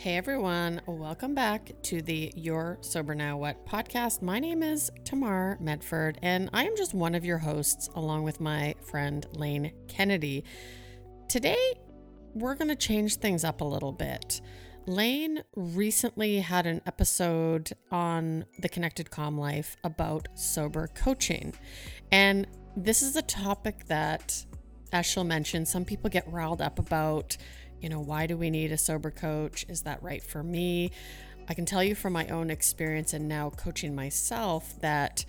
Hey everyone, welcome back to the You're Sober Now What podcast. My name is Tamar Medford, and I am just one of your hosts along with my friend Lane Kennedy. Today, we're going to change things up a little bit. Lane recently had an episode on the Connected Calm Life about sober coaching. And this is a topic that, as she'll mention, some people get riled up about you know, why do we need a sober coach? Is that right for me? I can tell you from my own experience and now coaching myself that,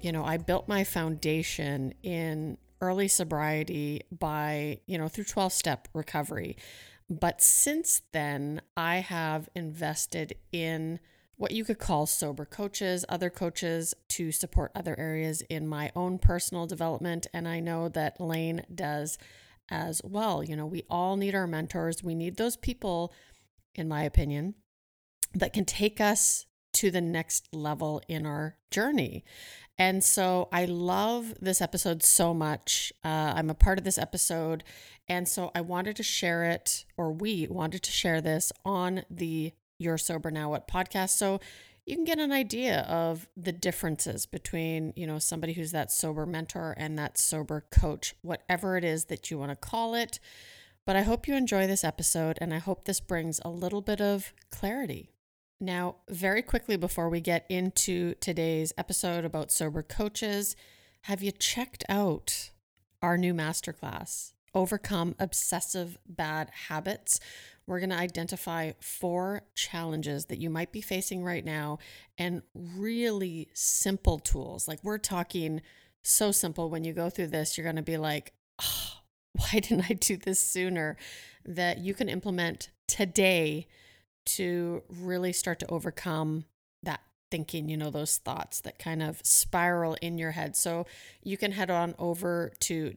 you know, I built my foundation in early sobriety by, you know, through 12 step recovery. But since then, I have invested in what you could call sober coaches, other coaches to support other areas in my own personal development. And I know that Lane does as well. You know, we all need our mentors. We need those people, in my opinion, that can take us to the next level in our journey. And so I love this episode so much. Uh, I'm a part of this episode. And so I wanted to share it, or we wanted to share this on the You're Sober Now What podcast. So you can get an idea of the differences between, you know, somebody who's that sober mentor and that sober coach, whatever it is that you want to call it. But I hope you enjoy this episode and I hope this brings a little bit of clarity. Now, very quickly before we get into today's episode about sober coaches, have you checked out our new masterclass, Overcome Obsessive Bad Habits? We're going to identify four challenges that you might be facing right now and really simple tools. Like we're talking so simple. When you go through this, you're going to be like, oh, why didn't I do this sooner? That you can implement today to really start to overcome that thinking, you know, those thoughts that kind of spiral in your head. So you can head on over to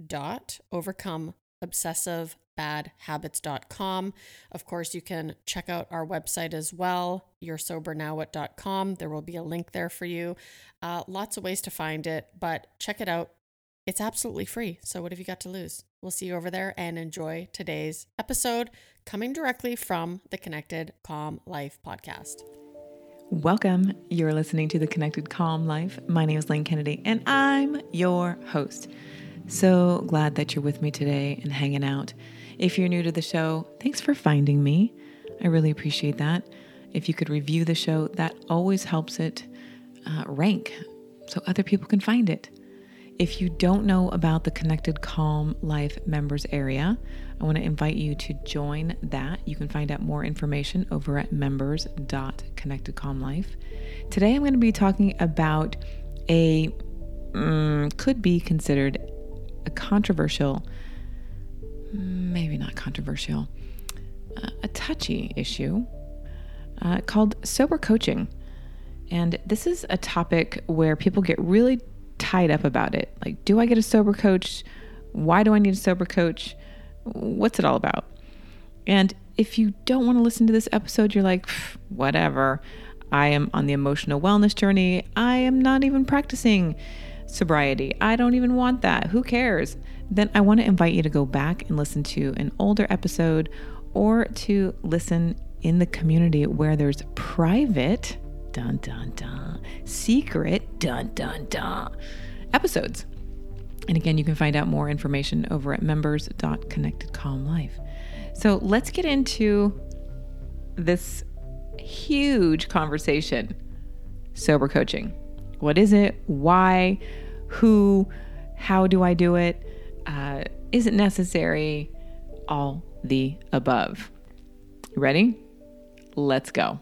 www.overcomeobsessive badhabits.com. Of course, you can check out our website as well, youresobernowwhat.com. There will be a link there for you. Uh, lots of ways to find it, but check it out. It's absolutely free. So, what have you got to lose? We'll see you over there and enjoy today's episode coming directly from the Connected Calm Life podcast. Welcome. You're listening to the Connected Calm Life. My name is Lane Kennedy, and I'm your host. So glad that you're with me today and hanging out. If you're new to the show, thanks for finding me. I really appreciate that. If you could review the show, that always helps it uh, rank so other people can find it. If you don't know about the Connected Calm Life members area, I want to invite you to join that. You can find out more information over at members.connectedcalmlife. Today I'm going to be talking about a mm, could be considered a controversial maybe not controversial, uh, a touchy issue uh, called sober coaching. And this is a topic where people get really tied up about it. Like, do I get a sober coach? Why do I need a sober coach? What's it all about? And if you don't want to listen to this episode, you're like, whatever. I am on the emotional wellness journey. I am not even practicing sobriety. I don't even want that. Who cares? then I want to invite you to go back and listen to an older episode or to listen in the community where there's private, dun dun dun, secret, dun dun dun, episodes. And again, you can find out more information over at members.connectedcalmlife. So let's get into this huge conversation sober coaching. What is it? Why? Who? How do I do it? uh, isn't necessary, all the above. Ready? Let's go.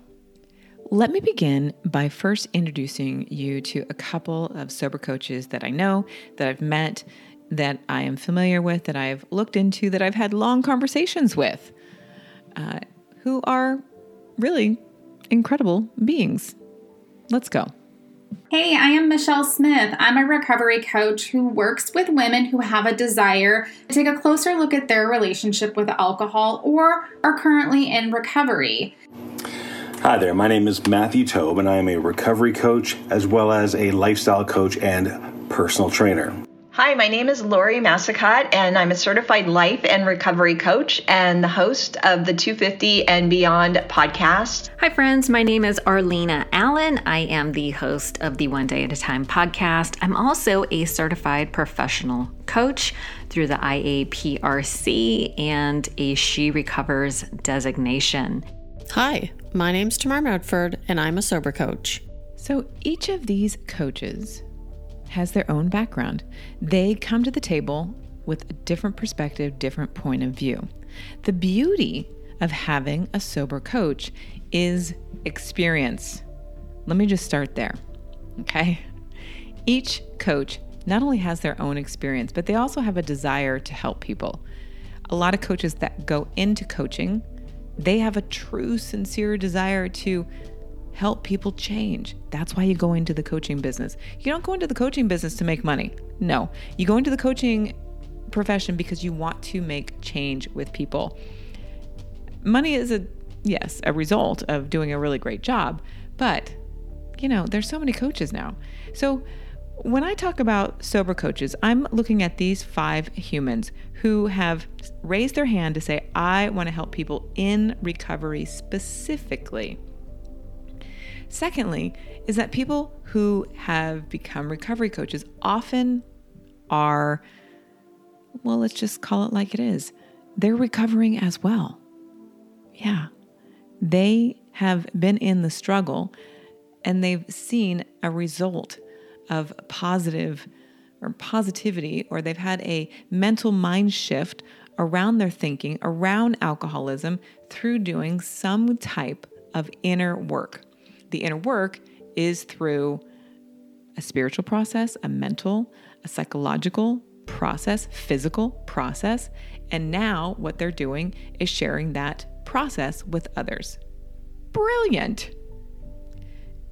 Let me begin by first introducing you to a couple of sober coaches that I know, that I've met, that I am familiar with, that I've looked into, that I've had long conversations with, uh, who are really incredible beings. Let's go. Hey, I am Michelle Smith. I'm a recovery coach who works with women who have a desire to take a closer look at their relationship with alcohol or are currently in recovery. Hi there, my name is Matthew Taub, and I am a recovery coach as well as a lifestyle coach and personal trainer. Hi, my name is Lori Massicot, and I'm a certified life and recovery coach and the host of the 250 and Beyond podcast. Hi, friends. My name is Arlina Allen. I am the host of the One Day at a Time podcast. I'm also a certified professional coach through the IAPRC and a She Recovers designation. Hi, my name's Tamar Medford, and I'm a sober coach. So each of these coaches has their own background. They come to the table with a different perspective, different point of view. The beauty of having a sober coach is experience. Let me just start there. Okay? Each coach not only has their own experience, but they also have a desire to help people. A lot of coaches that go into coaching, they have a true, sincere desire to help people change. That's why you go into the coaching business. You don't go into the coaching business to make money. No, you go into the coaching profession because you want to make change with people. Money is a, yes, a result of doing a really great job, but you know, there's so many coaches now. So when I talk about sober coaches, I'm looking at these five humans who have raised their hand to say, I want to help people in recovery specifically. Secondly, is that people who have become recovery coaches often are, well, let's just call it like it is. They're recovering as well. Yeah. They have been in the struggle and they've seen a result of positive or positivity, or they've had a mental mind shift around their thinking, around alcoholism through doing some type of inner work. The inner work is through a spiritual process, a mental, a psychological process, physical process. And now what they're doing is sharing that process with others. Brilliant.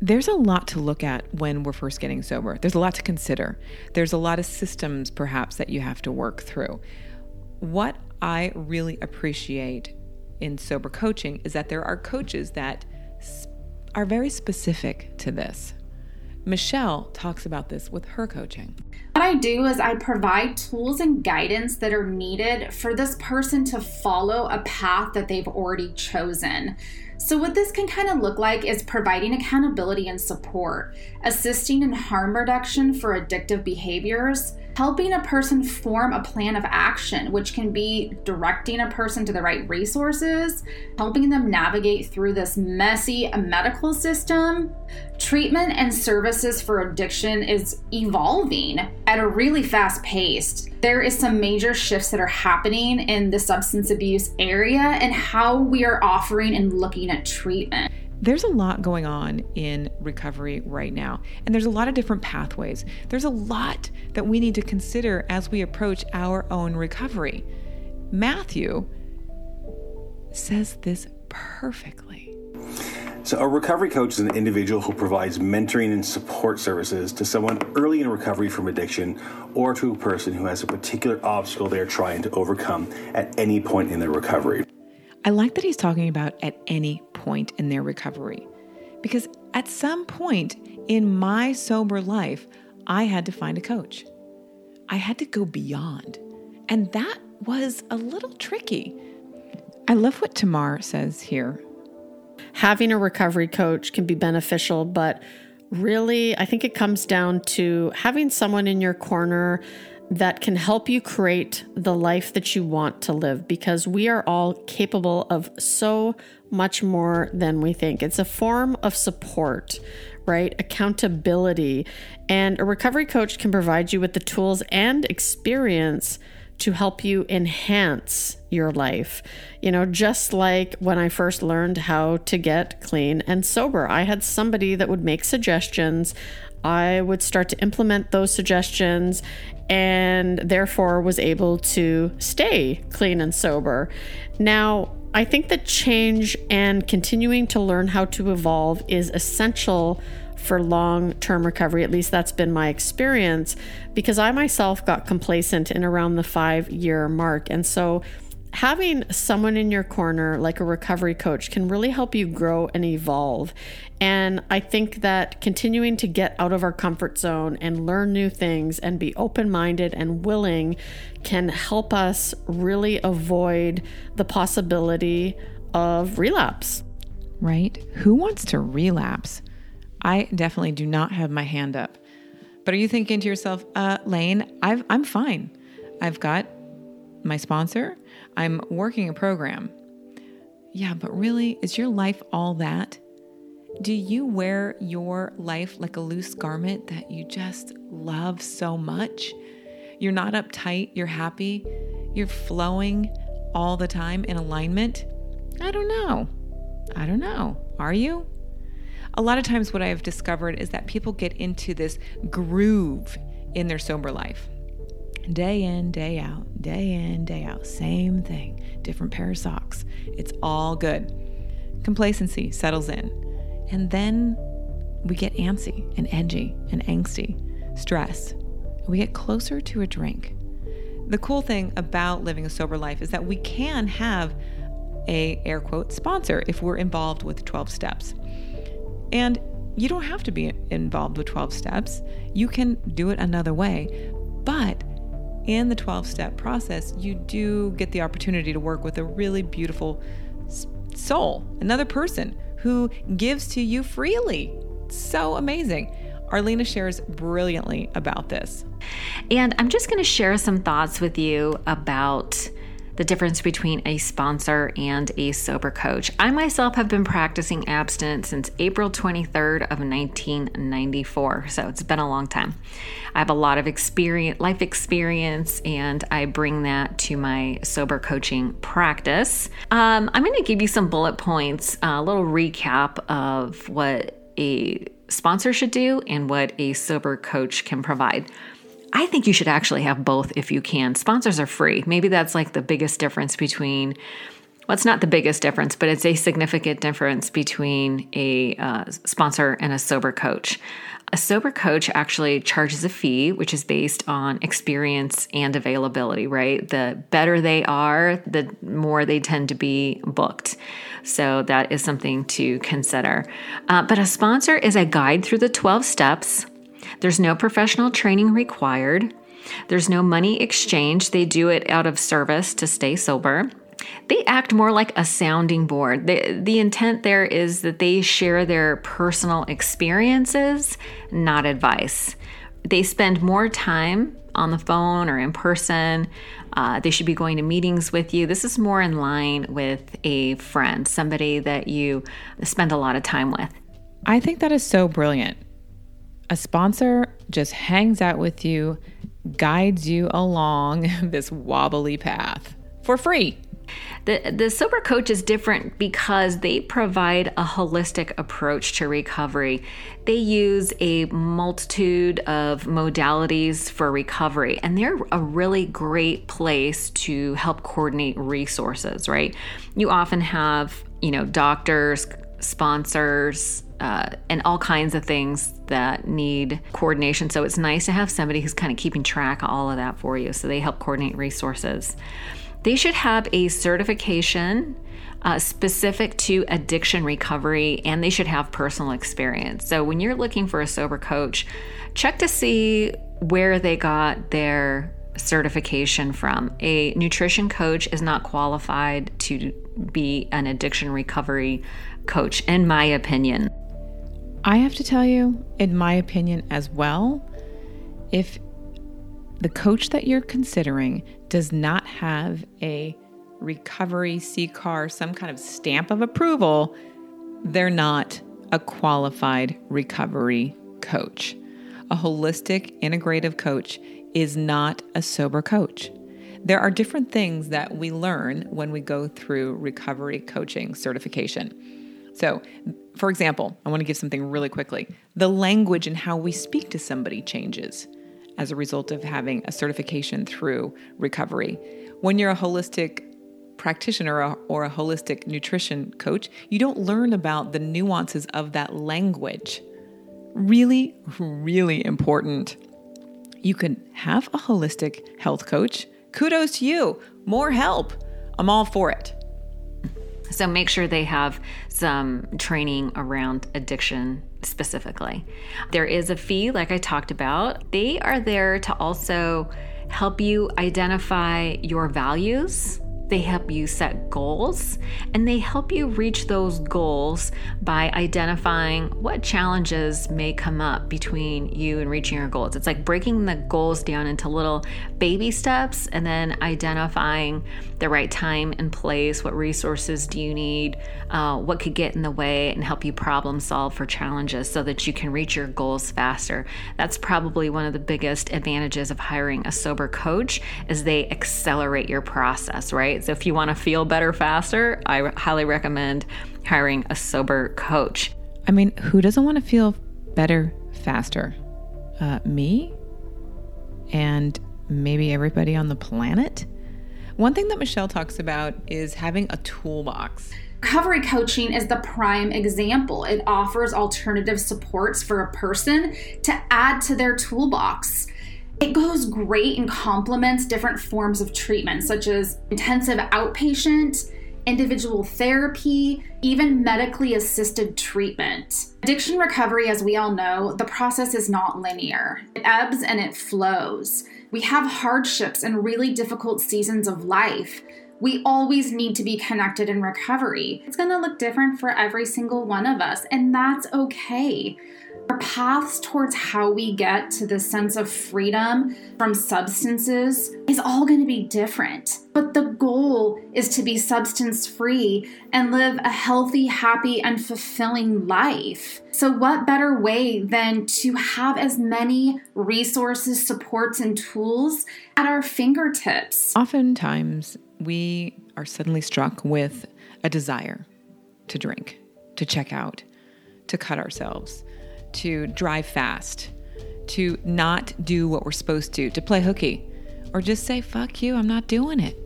There's a lot to look at when we're first getting sober. There's a lot to consider. There's a lot of systems, perhaps, that you have to work through. What I really appreciate in sober coaching is that there are coaches that are very specific to this. Michelle talks about this with her coaching. What I do is I provide tools and guidance that are needed for this person to follow a path that they've already chosen. So, what this can kind of look like is providing accountability and support, assisting in harm reduction for addictive behaviors, helping a person form a plan of action, which can be directing a person to the right resources, helping them navigate through this messy medical system. Treatment and services for addiction is evolving at a really fast pace. There is some major shifts that are happening in the substance abuse area and how we are offering and looking at treatment. There's a lot going on in recovery right now, and there's a lot of different pathways. There's a lot that we need to consider as we approach our own recovery. Matthew says this perfectly. So, a recovery coach is an individual who provides mentoring and support services to someone early in recovery from addiction or to a person who has a particular obstacle they're trying to overcome at any point in their recovery. I like that he's talking about at any point in their recovery. Because at some point in my sober life, I had to find a coach. I had to go beyond. And that was a little tricky. I love what Tamar says here. Having a recovery coach can be beneficial, but really, I think it comes down to having someone in your corner that can help you create the life that you want to live because we are all capable of so much more than we think. It's a form of support, right? Accountability. And a recovery coach can provide you with the tools and experience to help you enhance your life. You know, just like when I first learned how to get clean and sober, I had somebody that would make suggestions. I would start to implement those suggestions and therefore was able to stay clean and sober. Now, I think that change and continuing to learn how to evolve is essential for long term recovery. At least that's been my experience because I myself got complacent in around the five year mark. And so having someone in your corner, like a recovery coach, can really help you grow and evolve. And I think that continuing to get out of our comfort zone and learn new things and be open minded and willing can help us really avoid the possibility of relapse. Right? Who wants to relapse? I definitely do not have my hand up. But are you thinking to yourself, uh, Lane, I've, I'm fine. I've got my sponsor, I'm working a program. Yeah, but really, is your life all that? Do you wear your life like a loose garment that you just love so much? You're not uptight, you're happy, you're flowing all the time in alignment? I don't know. I don't know. Are you? A lot of times, what I've discovered is that people get into this groove in their sober life. Day in, day out, day in, day out, same thing, different pair of socks. It's all good. Complacency settles in. And then we get antsy and edgy and angsty, stress. We get closer to a drink. The cool thing about living a sober life is that we can have a air quote sponsor if we're involved with 12 steps. And you don't have to be involved with 12 steps. You can do it another way. But in the 12 step process, you do get the opportunity to work with a really beautiful soul, another person who gives to you freely. So amazing. Arlina shares brilliantly about this. And I'm just going to share some thoughts with you about the difference between a sponsor and a sober coach. I myself have been practicing abstinence since April 23rd of 1994, so it's been a long time. I have a lot of experience, life experience, and I bring that to my sober coaching practice. Um, I'm going to give you some bullet points, a little recap of what a sponsor should do and what a sober coach can provide. I think you should actually have both if you can. Sponsors are free. Maybe that's like the biggest difference between well, it's not the biggest difference, but it's a significant difference between a uh, sponsor and a sober coach. A sober coach actually charges a fee, which is based on experience and availability, right? The better they are, the more they tend to be booked. So that is something to consider. Uh, but a sponsor is a guide through the 12 steps there's no professional training required. There's no money exchange. They do it out of service to stay sober. They act more like a sounding board. The, the intent there is that they share their personal experiences, not advice. They spend more time on the phone or in person. Uh, they should be going to meetings with you. This is more in line with a friend, somebody that you spend a lot of time with. I think that is so brilliant. A sponsor just hangs out with you, guides you along this wobbly path for free. The, the sober coach is different because they provide a holistic approach to recovery. They use a multitude of modalities for recovery, and they're a really great place to help coordinate resources, right? You often have, you know, doctors, sponsors, uh, and all kinds of things that need coordination. So it's nice to have somebody who's kind of keeping track of all of that for you. So they help coordinate resources. They should have a certification uh, specific to addiction recovery and they should have personal experience. So when you're looking for a sober coach, check to see where they got their certification from. A nutrition coach is not qualified to be an addiction recovery coach, in my opinion. I have to tell you, in my opinion as well, if the coach that you're considering does not have a recovery CCAR, some kind of stamp of approval, they're not a qualified recovery coach. A holistic integrative coach is not a sober coach. There are different things that we learn when we go through recovery coaching certification. So, for example, I want to give something really quickly. The language and how we speak to somebody changes as a result of having a certification through recovery. When you're a holistic practitioner or a, holistic nutrition coach, you don't learn about the nuances of that language. Really, really important. You can have a holistic health coach. Kudos to you. More help. I'm all for it. So make sure they have some training around addiction specifically. There is a fee, like I talked about. They are there to also help you identify your values they help you set goals and they help you reach those goals by identifying what challenges may come up between you and reaching your goals. It's like breaking the goals down into little baby steps and then identifying the right time and place. What resources do you need? Uh, what could get in the way and help you problem solve for challenges so that you can reach your goals faster. That's probably one of the biggest advantages of hiring a sober coach is they accelerate your process, right? Right? So if you want to feel better faster, I highly recommend hiring a sober coach. I mean, who doesn't want to feel better faster? Uh, me? And maybe everybody on the planet? One thing that Michelle talks about is having a toolbox. Recovery coaching is the prime example. It offers alternative supports for a person to add to their toolbox. It goes great and complements different forms of treatment, such as intensive outpatient, individual therapy, even medically assisted treatment. Addiction recovery, as we all know, the process is not linear. It ebbs and it flows. We have hardships and really difficult seasons of life. We always need to be connected in recovery. It's going to look different for every single one of us, and that's okay. Our paths towards how we get to the sense of freedom from substances is all going to be different. But the goal is to be substance free and live a healthy, happy, and fulfilling life. So, what better way than to have as many resources, supports, and tools at our fingertips? Oftentimes, we are suddenly struck with a desire to drink, to check out, to cut ourselves to drive fast, to not do what we're supposed to, to play hooky, or just say, fuck you, I'm not doing it.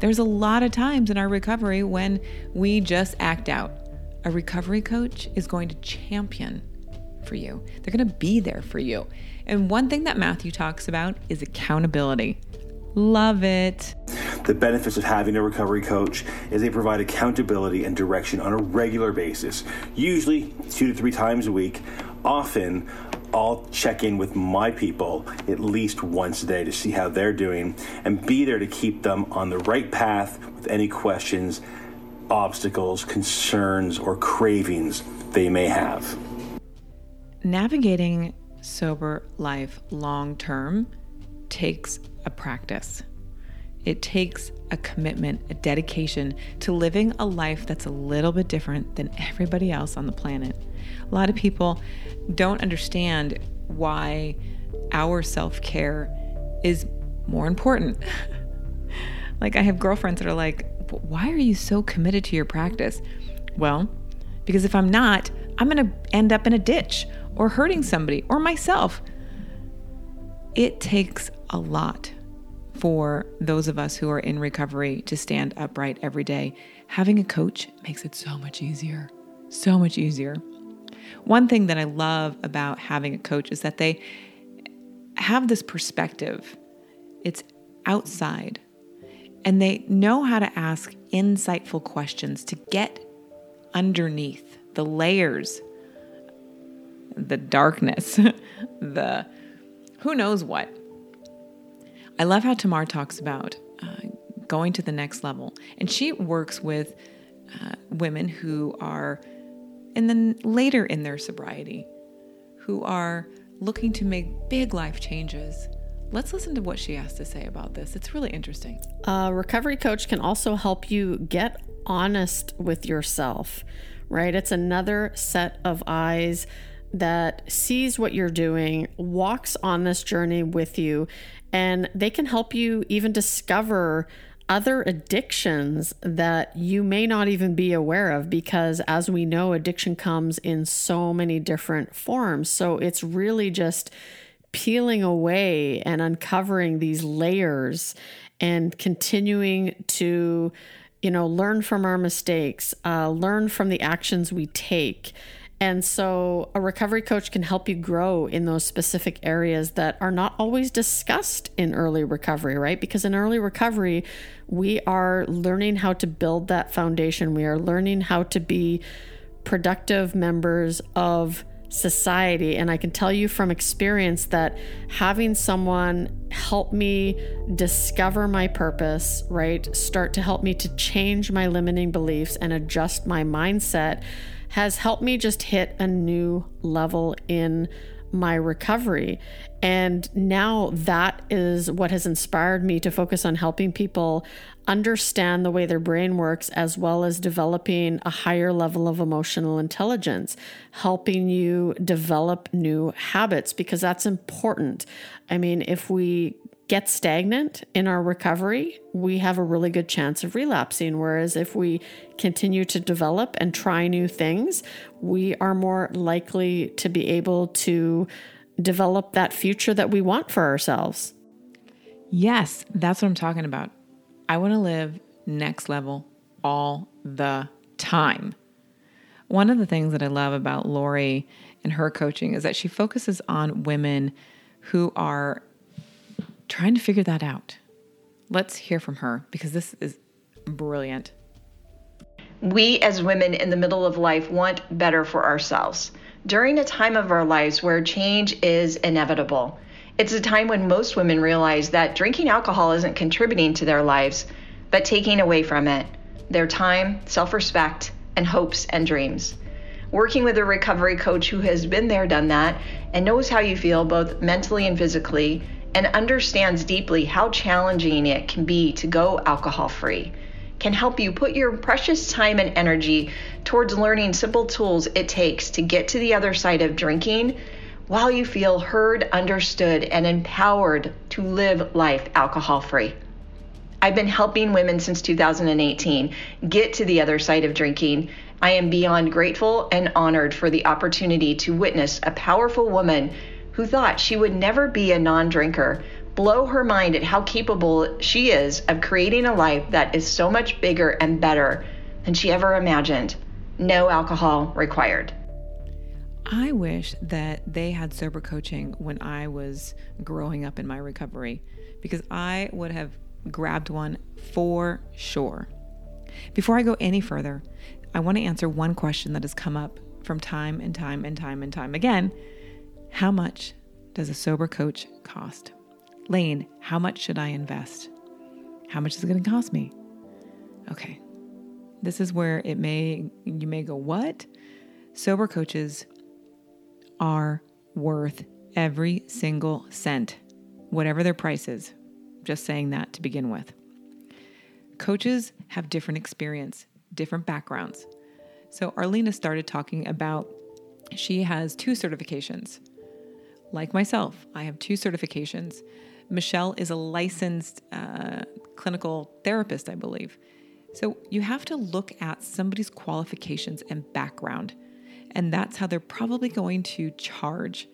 There's a lot of times in our recovery when we just act out. A recovery coach is going to champion for you, they're going to be there for you. And one thing that Matthew talks about is accountability. Love it. The benefits of having a recovery coach is they provide accountability and direction on a regular basis, usually two to three times a week often I'll check in with my people at least once a day to see how they're doing and be there to keep them on the right path with any questions, obstacles, concerns, or cravings they may have. Navigating sober life long term takes a practice. It takes a commitment, a dedication to living a life that's a little bit different than everybody else on the planet. A lot of people don't understand why our self care is more important. like, I have girlfriends that are like, why are you so committed to your practice? Well, because if I'm not, I'm going to end up in a ditch or hurting somebody or myself. It takes a lot for those of us who are in recovery to stand upright every day. Having a coach makes it so much easier. So much easier. One thing that I love about having a coach is that they have this perspective, it's outside, and they know how to ask insightful questions to get underneath the layers, the darkness, the who knows what. I love how Tamar talks about uh, going to the next level, and she works with uh, women who are and then later in their sobriety who are looking to make big life changes. Let's listen to what she has to say about this. It's really interesting. A recovery coach can also help you get honest with yourself, right? It's another set of eyes that sees what you're doing, walks on this journey with you, and they can help you even discover other addictions that you may not even be aware of because, as we know, addiction comes in so many different forms. So it's really just peeling away and uncovering these layers and continuing to, you know, learn from our mistakes, uh, learn from the actions we take And so a recovery coach can help you grow in those specific areas that are not always discussed in early recovery, right? Because in early recovery, we are learning how to build that foundation. We are learning how to be productive members of society. And I can tell you from experience that having someone help me discover my purpose, right, start to help me to change my limiting beliefs and adjust my mindset has helped me just hit a new level in my recovery. And now that is what has inspired me to focus on helping people understand the way their brain works, as well as developing a higher level of emotional intelligence, helping you develop new habits, because that's important. I mean, if we get stagnant in our recovery, we have a really good chance of relapsing. Whereas if we continue to develop and try new things, we are more likely to be able to develop that future that we want for ourselves. Yes, that's what I'm talking about. I want to live next level all the time. One of the things that I love about Lori and her coaching is that she focuses on women who are trying to figure that out. Let's hear from her because this is brilliant. We, as women in the middle of life, want better for ourselves. During a time of our lives where change is inevitable, it's a time when most women realize that drinking alcohol isn't contributing to their lives, but taking away from it their time, self respect, and hopes and dreams. Working with a recovery coach who has been there, done that, and knows how you feel both mentally and physically, and understands deeply how challenging it can be to go alcohol free can help you put your precious time and energy towards learning simple tools it takes to get to the other side of drinking while you feel heard, understood, and empowered to live life alcohol free. I've been helping women since 2018 get to the other side of drinking. I am beyond grateful and honored for the opportunity to witness a powerful woman who thought she would never be a non drinker blow her mind at how capable she is of creating a life that is so much bigger and better than she ever imagined. No alcohol required. I wish that they had sober coaching when I was growing up in my recovery because I would have grabbed one for sure. Before I go any further, I want to answer one question that has come up from time and time and time and time again. How much does a sober coach cost? Lane, how much should I invest? How much is it going to cost me? Okay. This is where it may you may go what? Sober coaches are worth every single cent, whatever their price is. Just saying that to begin with. Coaches have different experience, different backgrounds. So Arlina started talking about she has two certifications. Like myself, I have two certifications. Michelle is a licensed uh, clinical therapist, I believe. So you have to look at somebody's qualifications and background and that's how they're probably going to charge.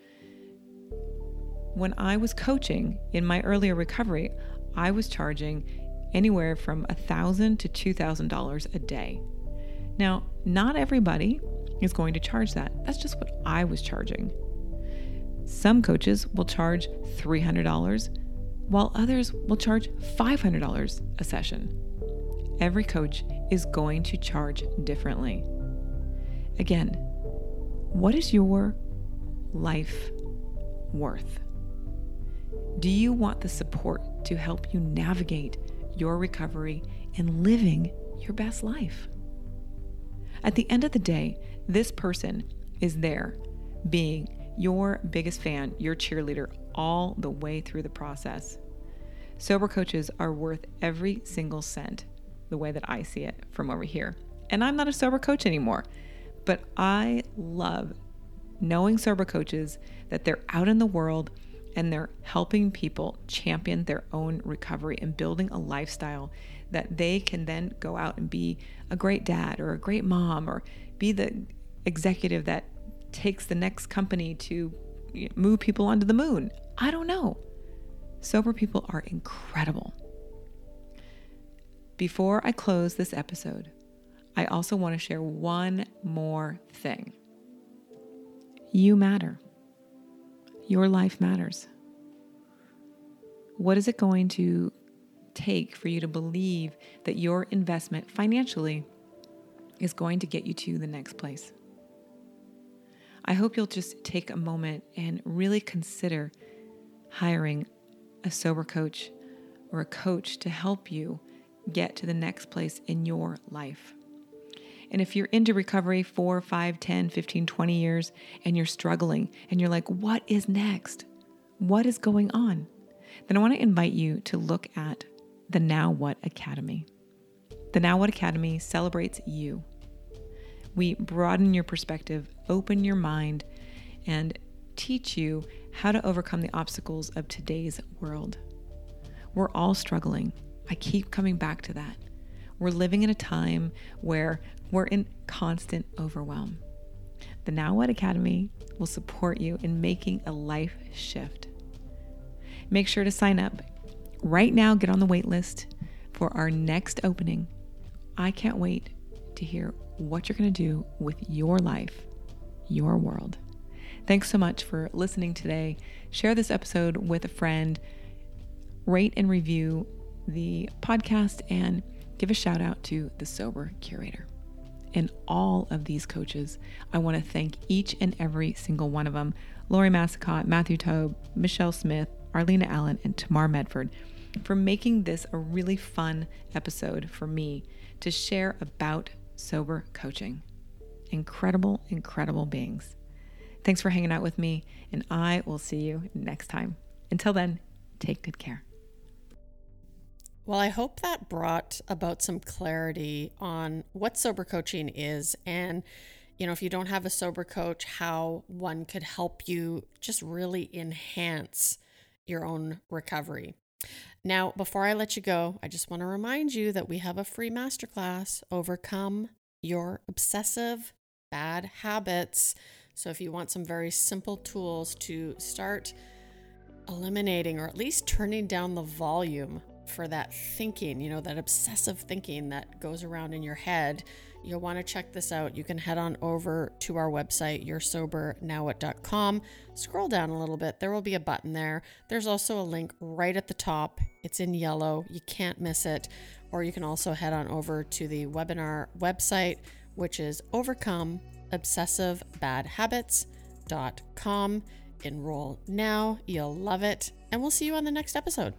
When I was coaching in my earlier recovery, I was charging anywhere from 1,000 to $2,000 a day. Now, not everybody is going to charge that. That's just what I was charging. Some coaches will charge $300, while others will charge $500 a session. Every coach is going to charge differently. Again, what is your life worth? Do you want the support to help you navigate your recovery and living your best life? At the end of the day, this person is there being your biggest fan, your cheerleader, all the way through the process. Sober coaches are worth every single cent, the way that I see it from over here. And I'm not a sober coach anymore. But I love knowing sober coaches that they're out in the world and they're helping people champion their own recovery and building a lifestyle that they can then go out and be a great dad or a great mom or be the executive that takes the next company to move people onto the moon. I don't know. Sober people are incredible. Before I close this episode, I also want to share one more thing. You matter. Your life matters. What is it going to take for you to believe that your investment financially is going to get you to the next place? I hope you'll just take a moment and really consider hiring a sober coach or a coach to help you get to the next place in your life. And if you're into recovery 4, 5, 10, 15, 20 years and you're struggling and you're like, what is next? What is going on? Then I want to invite you to look at the Now What Academy. The Now What Academy celebrates you. We broaden your perspective, open your mind, and teach you how to overcome the obstacles of today's world. We're all struggling. I keep coming back to that. We're living in a time where we're in constant overwhelm. The Now What Academy will support you in making a life shift. Make sure to sign up right now, get on the wait list for our next opening. I can't wait to hear what you're going to do with your life, your world. Thanks so much for listening today. Share this episode with a friend, rate and review the podcast, and give a shout out to the Sober Curator. And all of these coaches, I want to thank each and every single one of them Lori Massicot, Matthew Taub, Michelle Smith, Arlina Allen, and Tamar Medford for making this a really fun episode for me to share about sober coaching. Incredible, incredible beings. Thanks for hanging out with me, and I will see you next time. Until then, take good care. Well, I hope that brought about some clarity on what sober coaching is and you know, if you don't have a sober coach, how one could help you just really enhance your own recovery. Now, before I let you go, I just want to remind you that we have a free masterclass, Overcome Your Obsessive Bad Habits. So, if you want some very simple tools to start eliminating or at least turning down the volume for that thinking, you know, that obsessive thinking that goes around in your head, you'll want to check this out. You can head on over to our website, youresobernowwhat.com. Scroll down a little bit. There will be a button there. There's also a link right at the top. It's in yellow. You can't miss it. Or you can also head on over to the webinar website, which is overcomeobsessivebadhabits.com. Enroll now. You'll love it. And we'll see you on the next episode.